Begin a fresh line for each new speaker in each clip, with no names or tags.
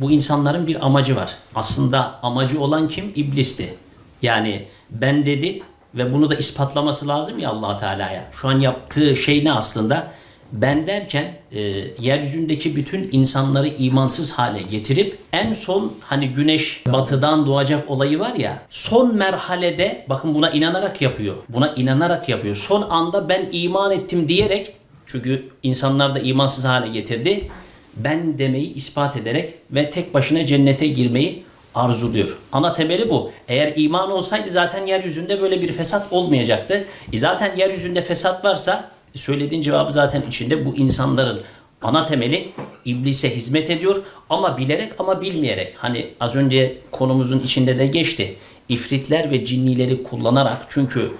bu insanların bir amacı var. Aslında amacı olan kim? İblisti. Yani ben dedi ve bunu da ispatlaması lazım ya allah Teala'ya. Şu an yaptığı şey ne aslında? Ben derken e, yeryüzündeki bütün insanları imansız hale getirip en son hani güneş batıdan doğacak olayı var ya son merhalede bakın buna inanarak yapıyor. Buna inanarak yapıyor. Son anda ben iman ettim diyerek çünkü insanlar da imansız hale getirdi. Ben demeyi ispat ederek ve tek başına cennete girmeyi arzuluyor. Ana temeli bu. Eğer iman olsaydı zaten yeryüzünde böyle bir fesat olmayacaktı. E zaten yeryüzünde fesat varsa söylediğin cevabı zaten içinde bu insanların ana temeli iblise hizmet ediyor ama bilerek ama bilmeyerek. Hani az önce konumuzun içinde de geçti. İfritler ve cinnileri kullanarak çünkü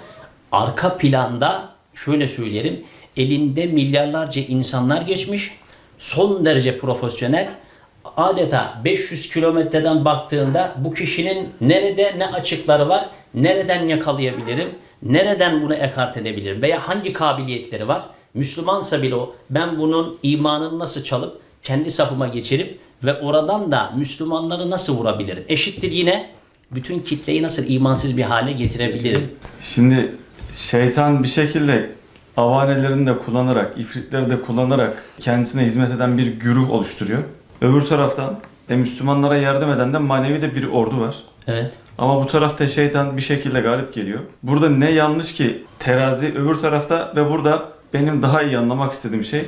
arka planda şöyle söylerim elinde milyarlarca insanlar geçmiş son derece profesyonel adeta 500 kilometreden baktığında bu kişinin nerede ne açıkları var, nereden yakalayabilirim, nereden bunu ekart edebilirim veya hangi kabiliyetleri var. Müslümansa bile o ben bunun imanını nasıl çalıp kendi safıma geçirip ve oradan da Müslümanları nasıl vurabilirim? Eşittir yine bütün kitleyi nasıl imansız bir hale getirebilirim?
Şimdi şeytan bir şekilde avanelerini de kullanarak, ifritleri de kullanarak kendisine hizmet eden bir güruh oluşturuyor. Öbür taraftan e, Müslümanlara yardım eden de manevi de bir ordu var.
Evet.
Ama bu tarafta şeytan bir şekilde galip geliyor. Burada ne yanlış ki terazi öbür tarafta ve burada benim daha iyi anlamak istediğim şey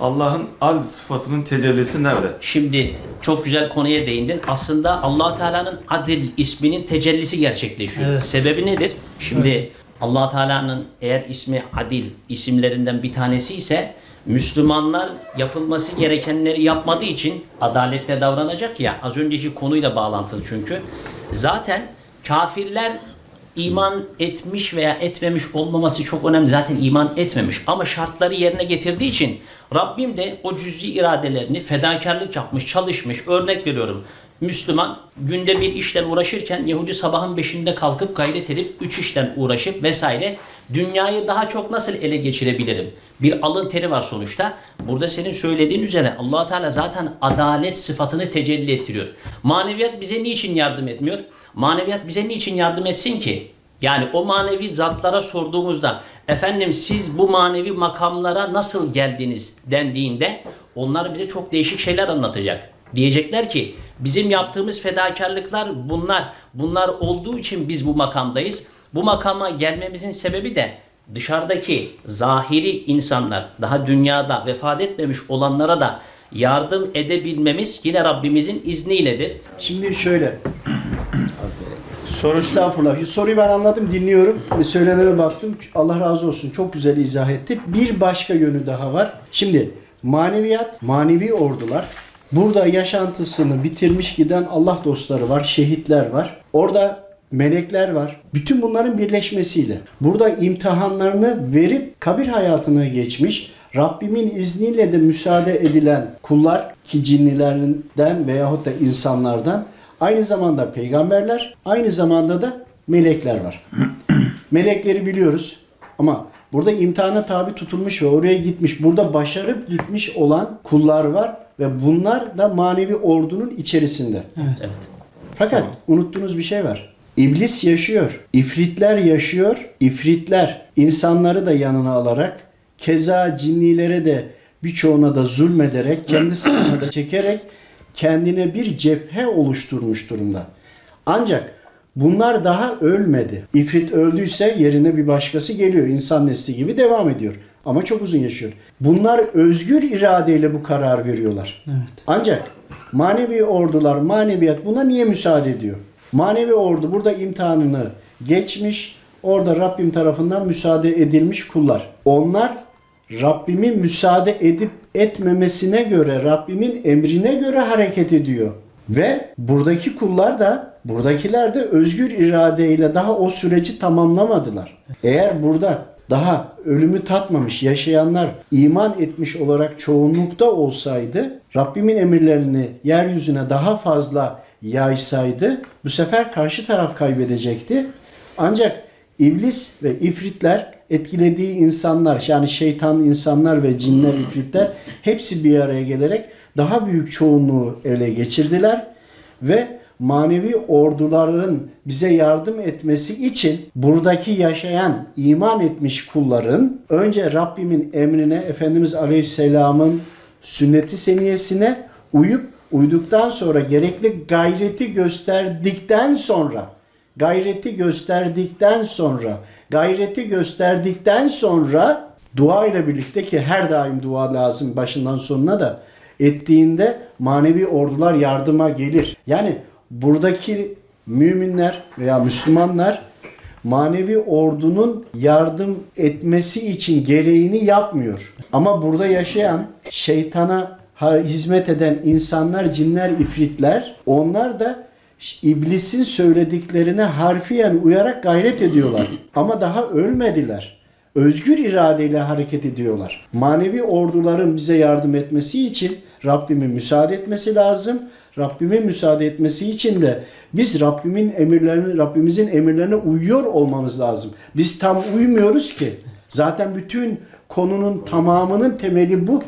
Allah'ın al sıfatının tecellisi nerede?
Şimdi çok güzel konuya değindin. Aslında allah Teala'nın adil isminin tecellisi gerçekleşiyor.
Evet.
Sebebi nedir? Şimdi allah Teala'nın eğer ismi adil isimlerinden bir tanesi ise Müslümanlar yapılması gerekenleri yapmadığı için adaletle davranacak ya az önceki konuyla bağlantılı çünkü. Zaten kafirler iman etmiş veya etmemiş olmaması çok önemli. Zaten iman etmemiş ama şartları yerine getirdiği için Rabbim de o cüz'i iradelerini fedakarlık yapmış, çalışmış. Örnek veriyorum. Müslüman günde bir işle uğraşırken Yahudi sabahın beşinde kalkıp gayret edip üç işten uğraşıp vesaire dünyayı daha çok nasıl ele geçirebilirim? Bir alın teri var sonuçta. Burada senin söylediğin üzere allah Teala zaten adalet sıfatını tecelli ettiriyor. Maneviyat bize niçin yardım etmiyor? Maneviyat bize niçin yardım etsin ki? Yani o manevi zatlara sorduğumuzda efendim siz bu manevi makamlara nasıl geldiniz dendiğinde onlar bize çok değişik şeyler anlatacak. Diyecekler ki bizim yaptığımız fedakarlıklar bunlar. Bunlar olduğu için biz bu makamdayız. Bu makama gelmemizin sebebi de dışarıdaki zahiri insanlar daha dünyada vefat etmemiş olanlara da yardım edebilmemiz yine Rabbimizin izniyledir.
Şimdi şöyle.
Soru
Estağfurullah. Soruyu ben anladım, dinliyorum. Söylenene baktım. Allah razı olsun. Çok güzel izah etti. Bir başka yönü daha var. Şimdi maneviyat, manevi ordular. Burada yaşantısını bitirmiş giden Allah dostları var, şehitler var. Orada melekler var. Bütün bunların birleşmesiyle burada imtihanlarını verip kabir hayatına geçmiş Rabbimin izniyle de müsaade edilen kullar ki cinnilerden veyahut da insanlardan aynı zamanda peygamberler, aynı zamanda da melekler var. Melekleri biliyoruz ama burada imtihana tabi tutulmuş ve oraya gitmiş, burada başarıp gitmiş olan kullar var ve bunlar da manevi ordunun içerisinde.
Evet.
Fakat unuttuğunuz bir şey var. İblis yaşıyor. İfritler yaşıyor. İfritler insanları da yanına alarak keza cinnilere de birçoğuna da zulmederek kendi sınırına da çekerek kendine bir cephe oluşturmuş durumda. Ancak bunlar daha ölmedi. İfrit öldüyse yerine bir başkası geliyor. İnsan nesli gibi devam ediyor. Ama çok uzun yaşıyor. Bunlar özgür iradeyle bu karar veriyorlar. Ancak manevi ordular, maneviyat buna niye müsaade ediyor? Manevi ordu burada imtihanını geçmiş, orada Rabbim tarafından müsaade edilmiş kullar. Onlar Rabbimin müsaade edip etmemesine göre, Rabbimin emrine göre hareket ediyor. Ve buradaki kullar da, buradakiler de özgür iradeyle daha o süreci tamamlamadılar. Eğer burada daha ölümü tatmamış yaşayanlar iman etmiş olarak çoğunlukta olsaydı, Rabbimin emirlerini yeryüzüne daha fazla yaysaydı bu sefer karşı taraf kaybedecekti. Ancak iblis ve ifritler etkilediği insanlar yani şeytan insanlar ve cinler ifritler hepsi bir araya gelerek daha büyük çoğunluğu ele geçirdiler ve manevi orduların bize yardım etmesi için buradaki yaşayan iman etmiş kulların önce Rabbimin emrine Efendimiz Aleyhisselam'ın sünneti seniyesine uyup uyduktan sonra gerekli gayreti gösterdikten sonra gayreti gösterdikten sonra gayreti gösterdikten sonra dua ile birlikte ki her daim dua lazım başından sonuna da ettiğinde manevi ordular yardıma gelir. Yani buradaki müminler veya Müslümanlar manevi ordunun yardım etmesi için gereğini yapmıyor. Ama burada yaşayan şeytana hizmet eden insanlar, cinler, ifritler onlar da iblisin söylediklerine harfiyen uyarak gayret ediyorlar. Ama daha ölmediler. Özgür iradeyle hareket ediyorlar. Manevi orduların bize yardım etmesi için Rabbimin müsaade etmesi lazım. Rabbimin müsaade etmesi için de biz Rabbimin emirlerini, Rabbimizin emirlerine uyuyor olmamız lazım. Biz tam uymuyoruz ki. Zaten bütün konunun tamamının temeli bu.